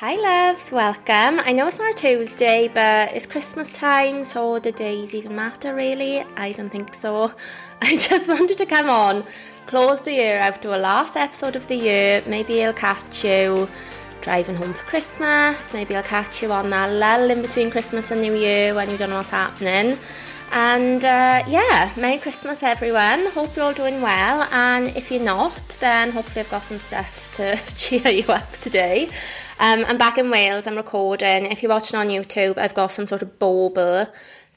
Hi, loves, welcome. I know it's not a Tuesday, but it's Christmas time, so the days even matter really? I don't think so. I just wanted to come on, close the year out to a last episode of the year. Maybe I'll catch you driving home for Christmas, maybe I'll catch you on that lull in between Christmas and New Year when you don't know what's happening. And uh, yeah, Merry Christmas, everyone. Hope you're all doing well. And if you're not, then hopefully I've got some stuff to cheer you up today. Um, I'm back in Wales, I'm recording. If you're watching on YouTube, I've got some sort of bauble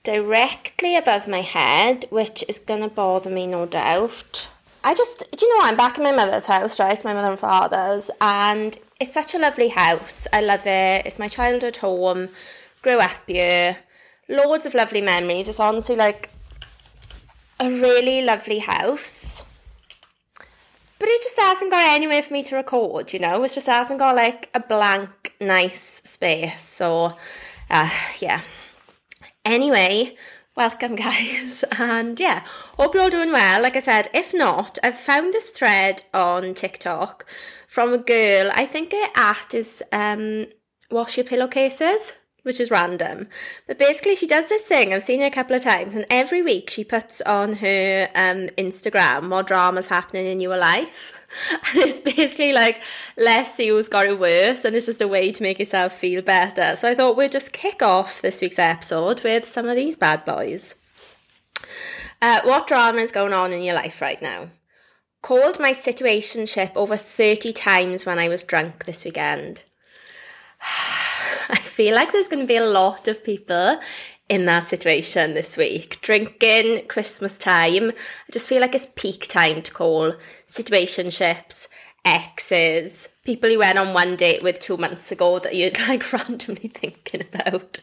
directly above my head, which is going to bother me, no doubt. I just, do you know what? I'm back in my mother's house, right? My mother and father's, and it's such a lovely house. I love it. It's my childhood home. Grew up here loads of lovely memories. It's honestly like a really lovely house. But it just hasn't got anywhere for me to record, you know? It just hasn't got like a blank, nice space. So, uh, yeah. Anyway, welcome, guys. And yeah, hope you're all doing well. Like I said, if not, I've found this thread on TikTok from a girl. I think her at is um, Wash Your Pillowcases which is random. But basically, she does this thing. I've seen her a couple of times, and every week she puts on her um, Instagram what drama's happening in your life. And it's basically like less you's got it worse, and it's just a way to make yourself feel better. So I thought we'd just kick off this week's episode with some of these bad boys. Uh, what drama is going on in your life right now? Called my situationship over 30 times when I was drunk this weekend. I feel like there's going to be a lot of people in that situation this week. Drinking, Christmas time. I just feel like it's peak time to call situationships, exes, people you went on one date with two months ago that you're like randomly thinking about.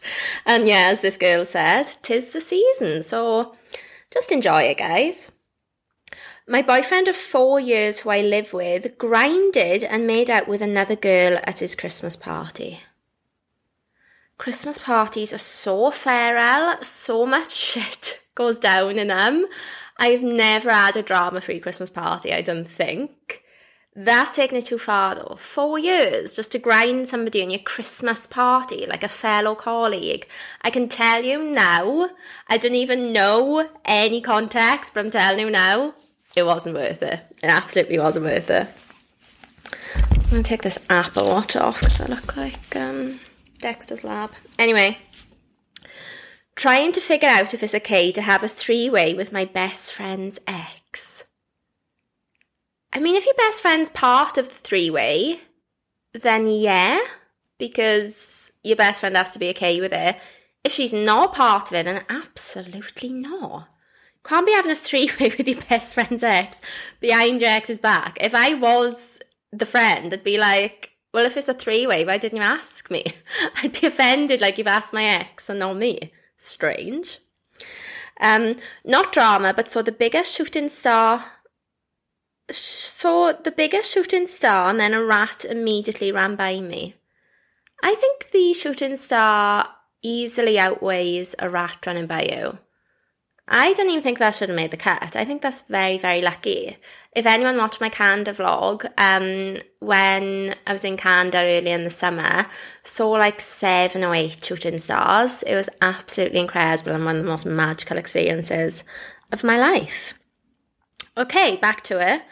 And yeah, as this girl said, tis the season. So just enjoy it, guys. My boyfriend of four years, who I live with, grinded and made out with another girl at his Christmas party. Christmas parties are so feral, so much shit goes down in them. I've never had a drama free Christmas party, I don't think. That's taking it too far though. Four years just to grind somebody on your Christmas party like a fellow colleague. I can tell you now, I don't even know any context, but I'm telling you now, it wasn't worth it. It absolutely wasn't worth it. I'm gonna take this Apple Watch off because I look like um, Dexter's Lab. Anyway, trying to figure out if it's okay to have a three way with my best friend's ex. I mean, if your best friend's part of the three way, then yeah, because your best friend has to be okay with it. If she's not part of it, then absolutely not. Can't be having a three way with your best friend's ex behind your ex's back. If I was the friend, I'd be like, well, if it's a three way, why didn't you ask me? I'd be offended like you've asked my ex and not me. Strange. Um, not drama, but saw the biggest shooting star. Saw the biggest shooting star, and then a rat immediately ran by me. I think the shooting star easily outweighs a rat running by you. I don't even think that should have made the cut. I think that's very, very lucky. If anyone watched my Canada vlog, um, when I was in Canada early in the summer, saw like seven or eight shooting stars. It was absolutely incredible and one of the most magical experiences of my life. Okay, back to it.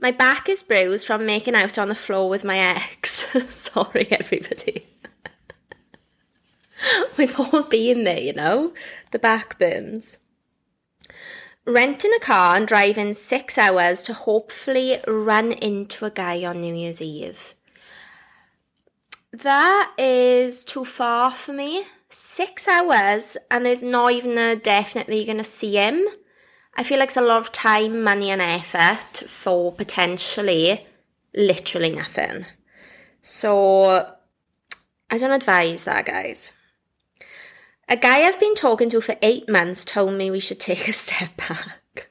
My back is bruised from making out on the floor with my ex. Sorry, everybody. We've all been there, you know? The back burns renting a car and driving six hours to hopefully run into a guy on New Year's Eve. That is too far for me. Six hours, and there's not even a definitely you're going to see him. I feel like it's a lot of time, money, and effort for potentially literally nothing. So I don't advise that, guys. A guy I've been talking to for eight months told me we should take a step back.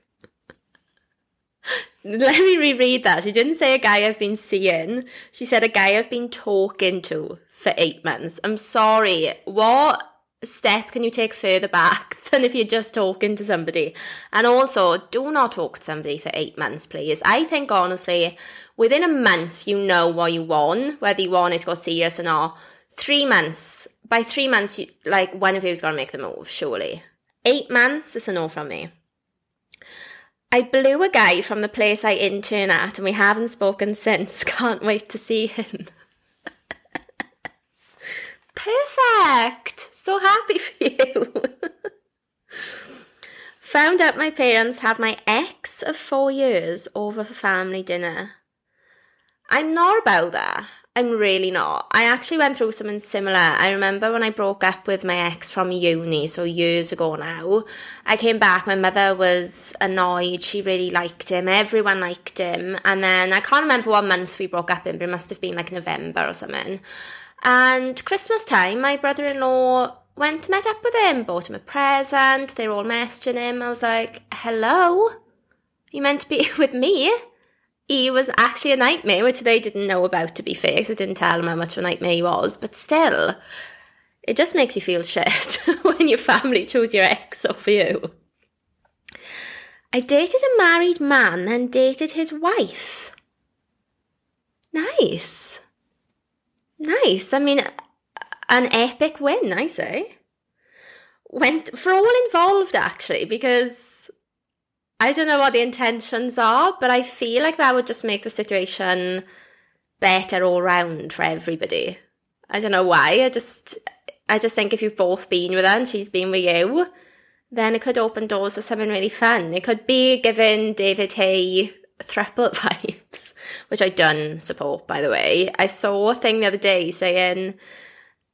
Let me reread that. She didn't say a guy I've been seeing. She said a guy I've been talking to for eight months. I'm sorry. What step can you take further back than if you're just talking to somebody? And also, do not talk to somebody for eight months, please. I think honestly, within a month, you know what you want, whether you want it to go serious or not. Three months, by three months, you, like one of you is going to make the move, surely. Eight months is a no from me. I blew a guy from the place I intern at, and we haven't spoken since. Can't wait to see him. Perfect! So happy for you. Found out my parents have my ex of four years over for family dinner. I'm not about that. I'm really not. I actually went through something similar. I remember when I broke up with my ex from uni, so years ago now. I came back, my mother was annoyed. She really liked him. Everyone liked him. And then I can't remember what month we broke up in, but it must have been like November or something. And Christmas time, my brother in law went met up with him, bought him a present. They were all messaging him. I was like, hello? You meant to be with me? He was actually a nightmare, which they didn't know about, to be fair, I didn't tell them how much of a nightmare he was. But still, it just makes you feel shit when your family chose your ex over you. I dated a married man and dated his wife. Nice. Nice. I mean, an epic win, I say. Went for all involved, actually, because I don't know what the intentions are, but I feel like that would just make the situation better all round for everybody. I don't know why. I just, I just think if you've both been with her and she's been with you, then it could open doors to something really fun. It could be giving David Haye thruple vibes, which I done support, by the way. I saw a thing the other day saying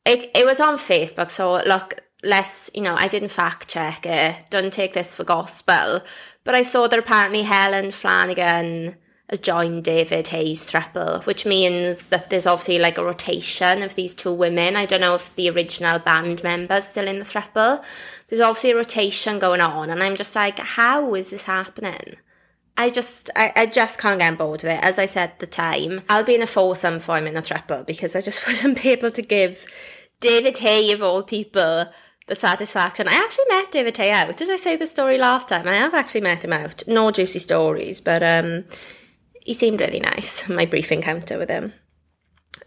it, it was on Facebook, so look, less, you know, I didn't fact check it, don't take this for gospel, but I saw that apparently Helen Flanagan has joined David Haye's thruple, which means that there's obviously like a rotation of these two women. I don't know if the original band member's still in the thruple. There's obviously a rotation going on, and I'm just like, how is this happening? I just, I, I just can't get on board with it. As I said at the time, I'll be in a foursome for him in a thruple because I just wouldn't be able to give David Haye, of all people, the satisfaction. I actually met David Haye out. Did I say the story last time? I have actually met him out. No juicy stories, but um, he seemed really nice. My brief encounter with him.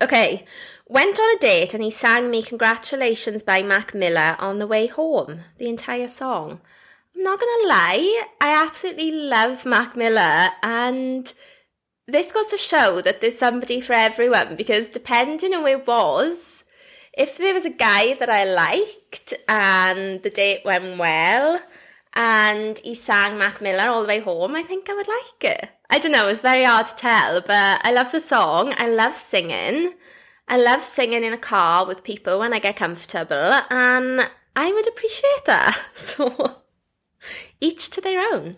Okay, went on a date and he sang me Congratulations by Mac Miller on the way home, the entire song. I'm not gonna lie, I absolutely love Mac Miller, and this goes to show that there's somebody for everyone because depending on who it was, if there was a guy that I liked and the date went well and he sang Mac Miller all the way home, I think I would like it. I don't know, it's very hard to tell, but I love the song. I love singing. I love singing in a car with people when I get comfortable, and I would appreciate that. So each to their own.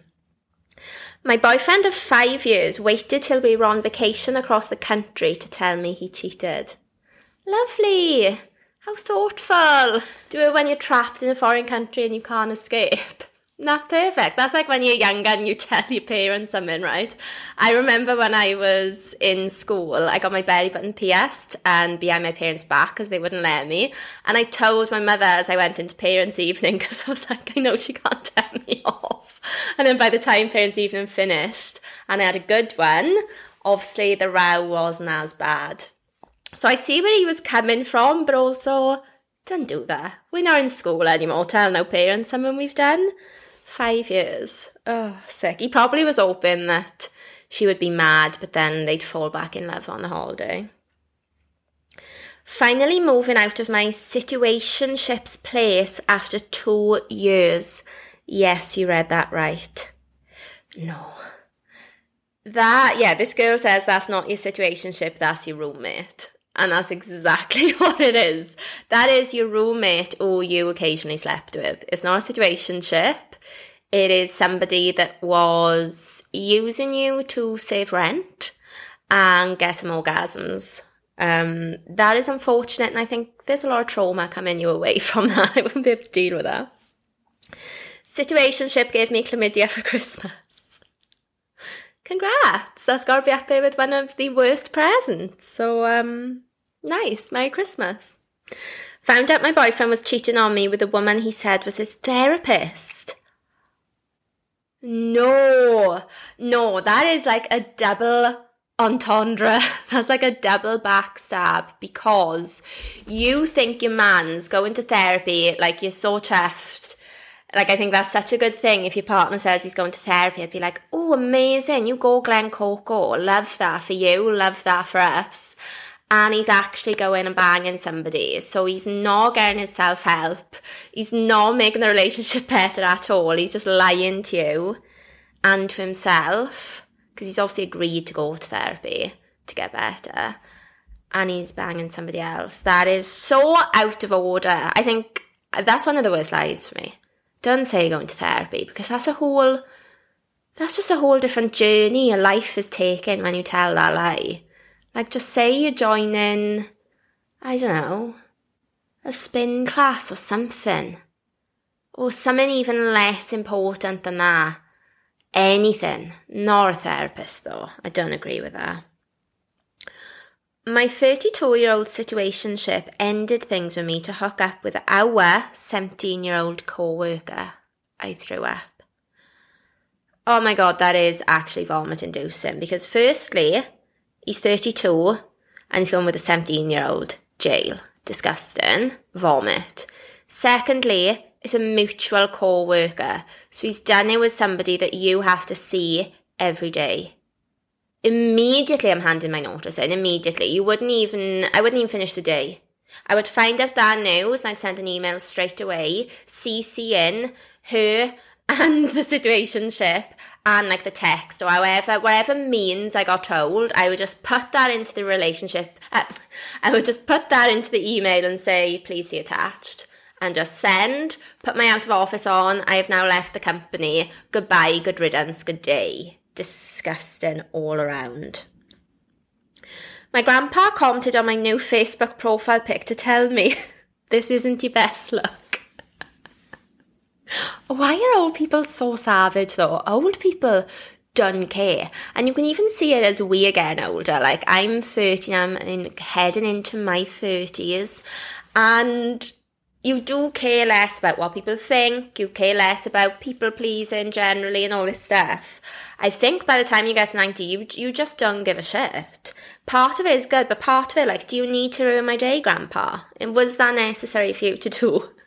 My boyfriend of five years waited till we were on vacation across the country to tell me he cheated. Lovely! How thoughtful! Do it when you're trapped in a foreign country and you can't escape. That's perfect. That's like when you're younger and you tell your parents something, right? I remember when I was in school, I got my belly button pierced and behind my parents' back because they wouldn't let me. And I told my mother as I went into parents' evening because I was like, I know she can't tell me off. And then by the time parents' evening finished and I had a good one, obviously the row wasn't as bad. So I see where he was coming from, but also don't do that. We're not in school anymore Tell no parents something we've done. Five years. Oh, sick. He probably was hoping that she would be mad, but then they'd fall back in love on the holiday. Finally, moving out of my situationships place after two years. Yes, you read that right. No. That, yeah, this girl says that's not your situationship, that's your roommate. And that's exactly what it is. That is your roommate or you occasionally slept with. It's not a situationship. It is somebody that was using you to save rent and get some orgasms. Um, that is unfortunate, and I think there's a lot of trauma coming you away from that. I wouldn't be able to deal with that. Situationship gave me chlamydia for Christmas. Congrats! That's got to be up there with one of the worst presents. So, um, nice. Merry Christmas. Found out my boyfriend was cheating on me with a woman he said was his therapist. No, no, that is like a double entendre. That's like a double backstab because you think your man's going to therapy, like you're so chuffed. Like I think that's such a good thing. If your partner says he's going to therapy, I'd be like, "Oh, amazing! You go, Glen Coco. Love that for you. Love that for us." And he's actually going and banging somebody, so he's not getting his self help. He's not making the relationship better at all. He's just lying to you and to himself because he's obviously agreed to go to therapy to get better and he's banging somebody else. That is so out of order. I think that's one of the worst lies for me. Don't say you're going to therapy because that's a whole, that's just a whole different journey your life is taking when you tell that lie. Like, just say you're joining, I don't know, a spin class or something. Or something even less important than that anything. Nor a therapist, though. I don't agree with that. My 32 year old situationship ended things with me to hook up with our 17 year old co worker. I threw up. Oh my god, that is actually vomit inducing because, firstly, he's 32 and he's going with a 17 year old. Jail. Disgusting. Vomit. Secondly, it's a mutual co worker. So he's done it with somebody that you have to see every day. Immediately, I'm handing my notice in. Immediately. You wouldn't even, I wouldn't even finish the day. I would find out that news and I'd send an email straight away, CC in her and the situationship and like the text or however, whatever means I got told, I would just put that into the relationship. Uh, I would just put that into the email and say, please see attached and just send, put my out of office on. I have now left the company. Goodbye, good riddance, good day. Disgusting all around. My grandpa commented on my new Facebook profile pic to tell me this isn't your best look. Why are old people so savage though? Old people don't care. And you can even see it as we are getting older. Like I'm 30 I'm in, heading into my 30s and you do care less about what people think, you care less about people pleasing generally and all this stuff. I think by the time you get to 90, you, you just don't give a shit. Part of it is good, but part of it, like, do you need to ruin my day, Grandpa? And was that necessary for you to do?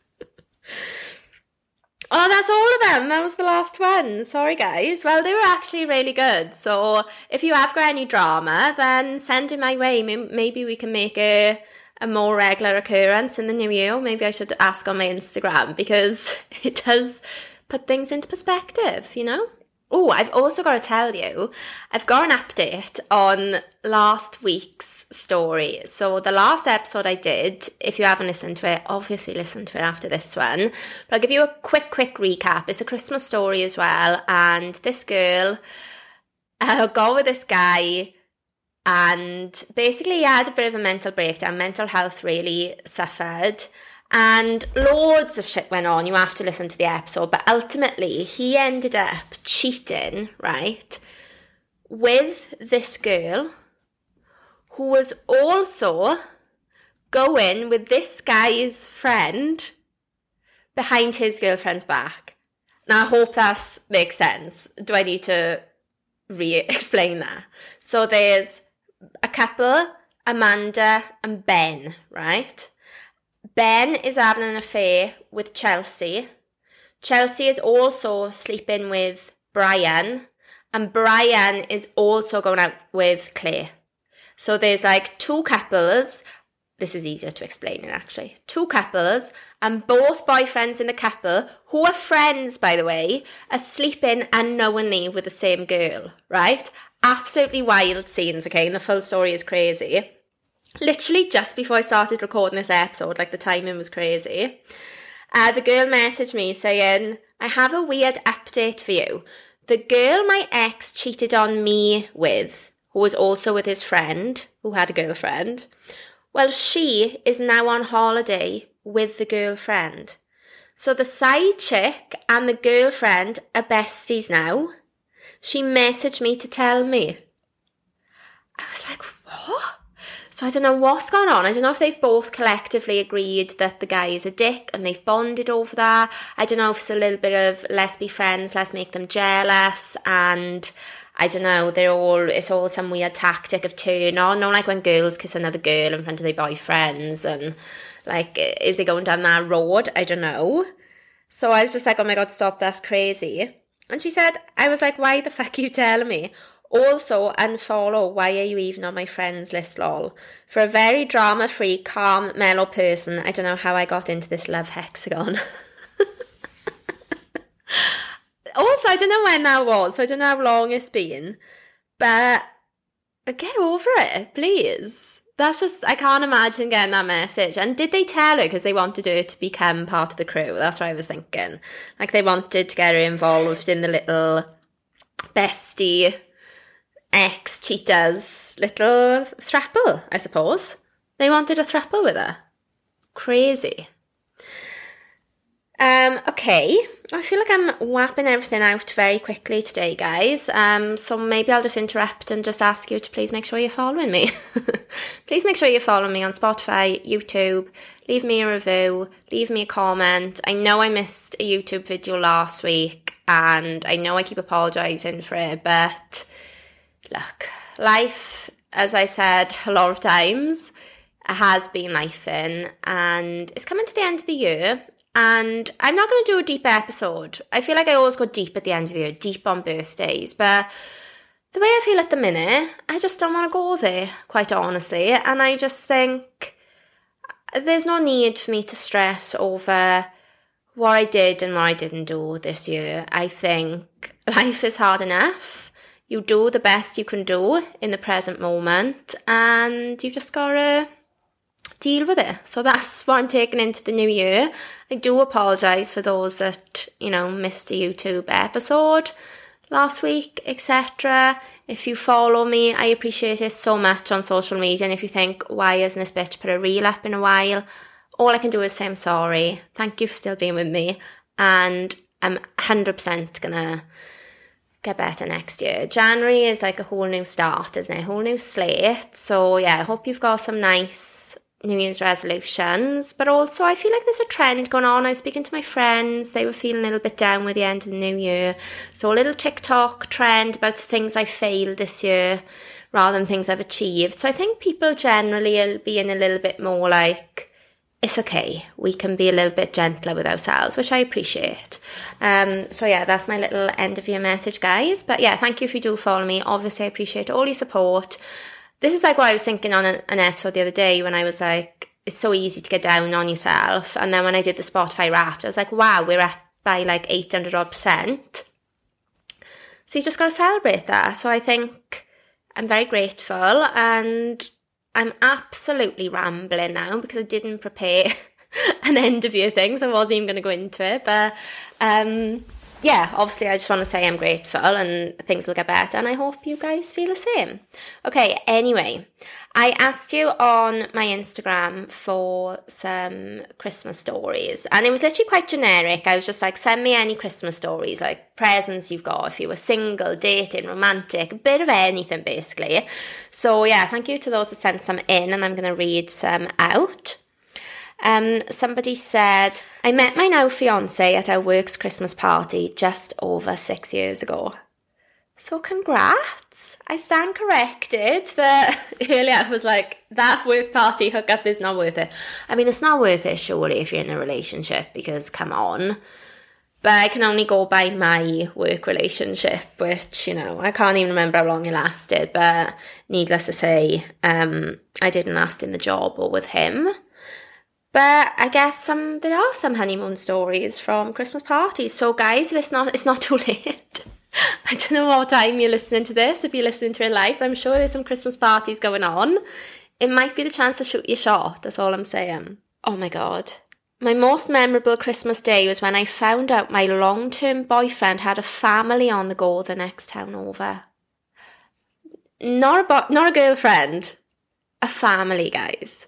Oh, that's all of them. That was the last one. Sorry, guys. Well, they were actually really good. So if you have got any drama, then send it my way. Maybe we can make a a more regular occurrence in the new year. Maybe I should ask on my Instagram because it does put things into perspective, you know? Oh, I've also got to tell you, I've got an update on last week's story. So, the last episode I did, if you haven't listened to it, obviously listen to it after this one. But I'll give you a quick, quick recap. It's a Christmas story as well. And this girl uh, got with this guy and basically he had a bit of a mental breakdown mental health really suffered and loads of shit went on you have to listen to the episode but ultimately he ended up cheating right with this girl who was also going with this guy's friend behind his girlfriend's back. Now i hope that makes sense. Do i need to re-explain that? So there's a couple, Amanda and Ben, right? Ben is having an affair with Chelsea. Chelsea is also sleeping with Brian, and Brian is also going out with Claire. So there's like two couples. This is easier to explain actually. Two couples, and both boyfriends in the couple, who are friends by the way, are sleeping unknowingly with the same girl, right? absolutely wild scenes, okay? And the full story is crazy. Literally just before I started recording this episode, like the timing was crazy. Uh, the girl messaged me saying, I have a weird update for you. The girl my ex cheated on me with, who was also with his friend, who had a girlfriend, well, she is now on holiday with the girlfriend. So the side chick and the girlfriend are besties now. She messaged me to tell me. I was like, what? So I don't know what's going on. I don't know if they've both collectively agreed that the guy is a dick and they've bonded over that. I don't know if it's a little bit of let's be friends, let's make them jealous, and I don't know, they're all it's all some weird tactic of turn on. No, like when girls kiss another girl in front of their boyfriends and like is it going down that road? I don't know. So I was just like, oh my god, stop, that's crazy. And she said, I was like, why the fuck are you telling me? Also, unfollow why are you even on my friends list, lol. For a very drama free, calm, mellow person, I don't know how I got into this love hexagon. also, I don't know when that was, so I don't know how long it's been. But get over it, please. That's just, I can't imagine getting that message. And did they tell her because they wanted her to become part of the crew? That's what I was thinking. Like they wanted to get her involved in the little bestie ex cheetah's little throuple, I suppose. They wanted a throuple with her. Crazy. Um, okay, I feel like I'm whapping everything out very quickly today, guys. Um, so maybe I'll just interrupt and just ask you to please make sure you're following me. please make sure you're following me on Spotify, YouTube. Leave me a review, leave me a comment. I know I missed a YouTube video last week, and I know I keep apologising for it, but look, life, as I've said a lot of times, has been life in, and it's coming to the end of the year. And I'm not going to do a deep episode. I feel like I always go deep at the end of the year, deep on birthdays, but the way I feel at the minute, I just don't want to go there, quite honestly. And I just think there's no need for me to stress over what I did and what I didn't do this year. I think life is hard enough you do the best you can do in the present moment and you just gotta deal with it. So that's what I'm taking into the new year. I do apologise for those that, you know, missed a YouTube episode last week, etc. If you follow me, I appreciate it so much on social media. And if you think, why isn't this bitch put a reel up in a while? All I can do is say I'm sorry. Thank you for still being with me. And I'm 100% gonna get better next year. January is like a whole new start, isn't it? A whole new slate. So yeah, I hope you've got some nice New Year's resolutions. But also I feel like there's a trend going on. I was speaking to my friends, they were feeling a little bit down with the end of the new year. So a little TikTok trend about things I failed this year rather than things I've achieved. So I think people generally will be in a little bit more like it's okay. We can be a little bit gentler with ourselves, which I appreciate. Um, so yeah, that's my little end of year message, guys. But yeah, thank you if you do follow me. Obviously, I appreciate all your support. This is like what I was thinking on an, an episode the other day when I was like, it's so easy to get down on yourself. And then when I did the Spotify Wrapped, I was like, wow, we're up by like 800 odd percent. So you just got to celebrate that. So I think I'm very grateful and I'm absolutely rambling now because I didn't prepare an end of year thing, so I wasn't even going to go into it. But um, yeah, obviously, I just want to say I'm grateful and things will get better, and I hope you guys feel the same. Okay, anyway, I asked you on my Instagram for some Christmas stories, and it was actually quite generic. I was just like, send me any Christmas stories, like presents you've got, if you were single, dating, romantic, a bit of anything basically. So, yeah, thank you to those that sent some in, and I'm going to read some out. Um, somebody said, I met my now fiance at our work's Christmas party just over six years ago. So congrats. I stand corrected that earlier I was like, that work party hookup is not worth it. I mean, it's not worth it, surely, if you're in a relationship, because come on. But I can only go by my work relationship, which, you know, I can't even remember how long it lasted. But needless to say, um, I didn't last in the job or with him. But I guess some there are some honeymoon stories from Christmas parties. So guys, it's not it's not too late. I don't know what time you're listening to this. If you're listening to it live, I'm sure there's some Christmas parties going on. It might be the chance to shoot your shot. That's all I'm saying. Oh my god. My most memorable Christmas day was when I found out my long term boyfriend had a family on the go the next town over. Not a, bo- not a girlfriend, a family, guys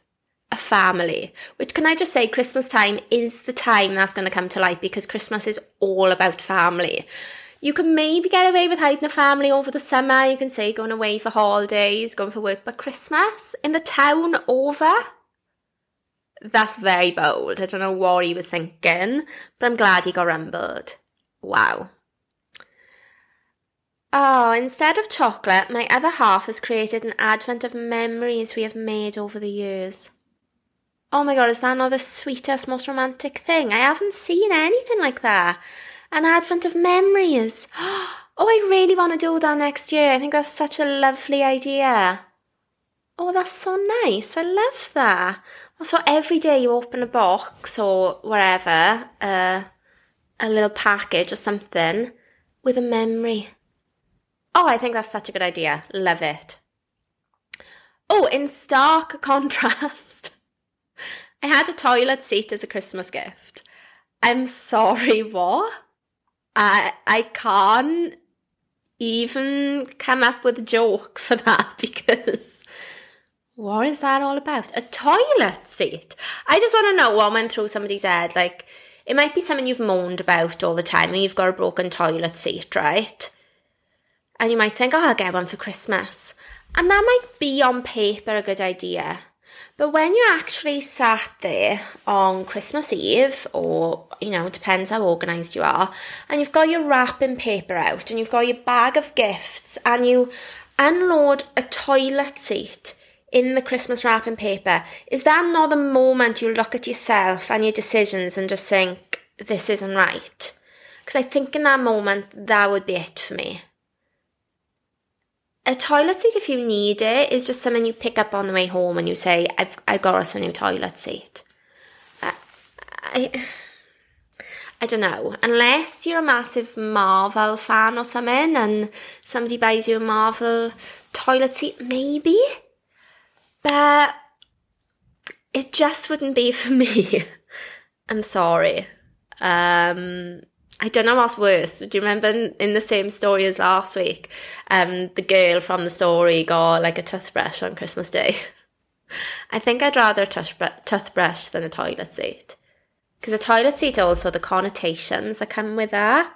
a family. Which can I just say, Christmas time is the time that's going to come to light because Christmas is all about family. You can maybe get away with hiding the family over the summer. You can say going away for holidays, going for work, but Christmas in the town over. That's very bold. I don't know what he was thinking, but I'm glad he got rumbled. Wow. Oh, instead of chocolate, my other half has created an advent of memories we have made over the years. Oh my god, is that not the sweetest, most romantic thing? I haven't seen anything like that. An advent of memories. Oh, I really want to do that next year. I think that's such a lovely idea. Oh, that's so nice. I love that. So every day you open a box or wherever, uh, a little package or something with a memory. Oh, I think that's such a good idea. Love it. Oh, in stark contrast, I had a toilet seat as a Christmas gift. I'm sorry, what? I I can't even come up with a joke for that because what is that all about? A toilet seat. I just want to know what went through somebody's head. Like, it might be something you've moaned about all the time and you've got a broken toilet seat, right? And you might think, oh, I'll get one for Christmas. And that might be on paper a good idea. But when you're actually sat there on Christmas Eve, or, you know, depends how organised you are, and you've got your wrapping paper out and you've got your bag of gifts and you unload a toilet seat in the Christmas wrapping paper, is that not the moment you look at yourself and your decisions and just think, this isn't right? Because I think in that moment, that would be it for me a toilet seat, if you need it, is just something you pick up on the way home and you say, I've, I got us a new toilet seat. Uh, I, I don't know. Unless you're a massive Marvel fan or something and somebody buys you a Marvel toilet seat, maybe. But it just wouldn't be for me. I'm sorry. Um, I don't know what's worse. Do you remember in, in, the same story as last week? Um, the girl from the story got like a toothbrush on Christmas Day. I think I'd rather a toothbrush than a toilet seat. Because a toilet seat also, the connotations that come with that,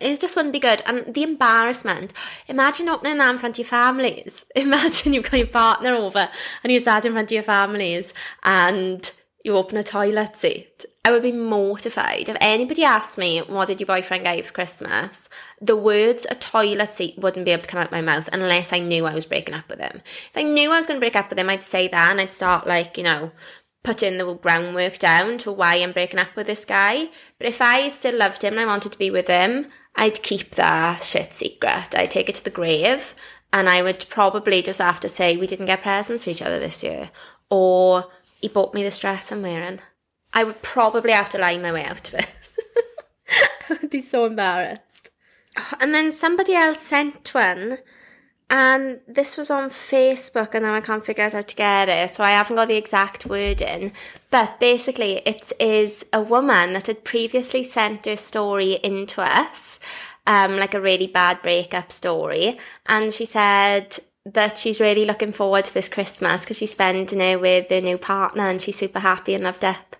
it just wouldn't be good. And the embarrassment. Imagine opening that in front of your families. Imagine you've got your partner over and you're sat in front of your families and you open a toilet seat. I would be mortified. If anybody asked me, what did your boyfriend get you for Christmas? The words a toilet seat wouldn't be able to come out my mouth unless I knew I was breaking up with him. If I knew I was going to break up with him, I'd say that and I'd start like, you know, putting the groundwork down to why I'm breaking up with this guy. But if I still loved him and I wanted to be with him, I'd keep that shit secret. I'd take it to the grave and I would probably just have to say we didn't get presents for each other this year or he bought me this dress I'm wearing. I would probably have to lie my way out of it. I would be so embarrassed. And then somebody else sent one, and this was on Facebook, and now I can't figure out how to get it, so I haven't got the exact wording. But basically, it is a woman that had previously sent her story into us, um, like a really bad breakup story, and she said that she's really looking forward to this Christmas because she's spending it with her new partner and she's super happy and loved up.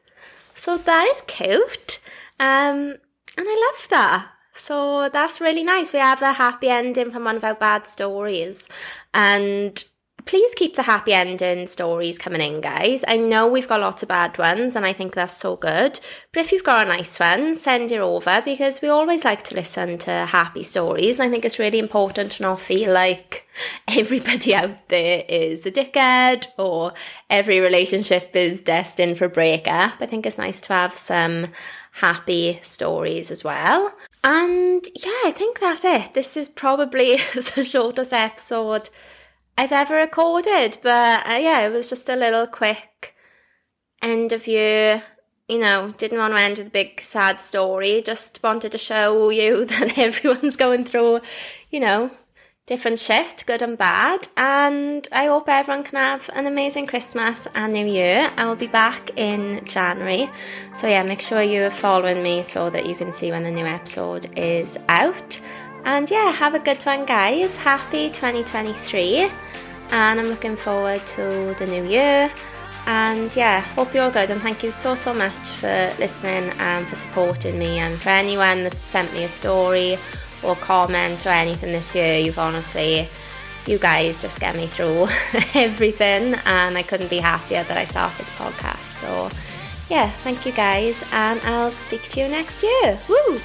So that is cute. Um, and I love that. So that's really nice. We have a happy ending from one of our bad stories. And please keep the happy ending stories coming in, guys. I know we've got lots of bad ones, and I think that's so good. But if you've got a nice one, send it over because we always like to listen to happy stories. And I think it's really important to not feel like everybody out there is a dickhead or every relationship is destined for breakup. I think it's nice to have some happy stories as well. And yeah, I think that's it. This is probably the shortest episode I've ever recorded. But uh, yeah, it was just a little quick end of year. You know, didn't want to end with a big sad story. Just wanted to show you that everyone's going through, you know, different shit, good and bad. And I hope everyone can have an amazing Christmas and New Year. I will be back in January. So, yeah, make sure you are following me so that you can see when the new episode is out. And yeah, have a good one, guys. Happy 2023. And I'm looking forward to the new year. And yeah, hope you're all good. And thank you so, so much for listening and for supporting me. And for anyone that sent me a story or comment or anything this year. You've honestly, you guys just get me through everything, and I couldn't be happier that I started the podcast. So, yeah, thank you guys, and I'll speak to you next year. Woo!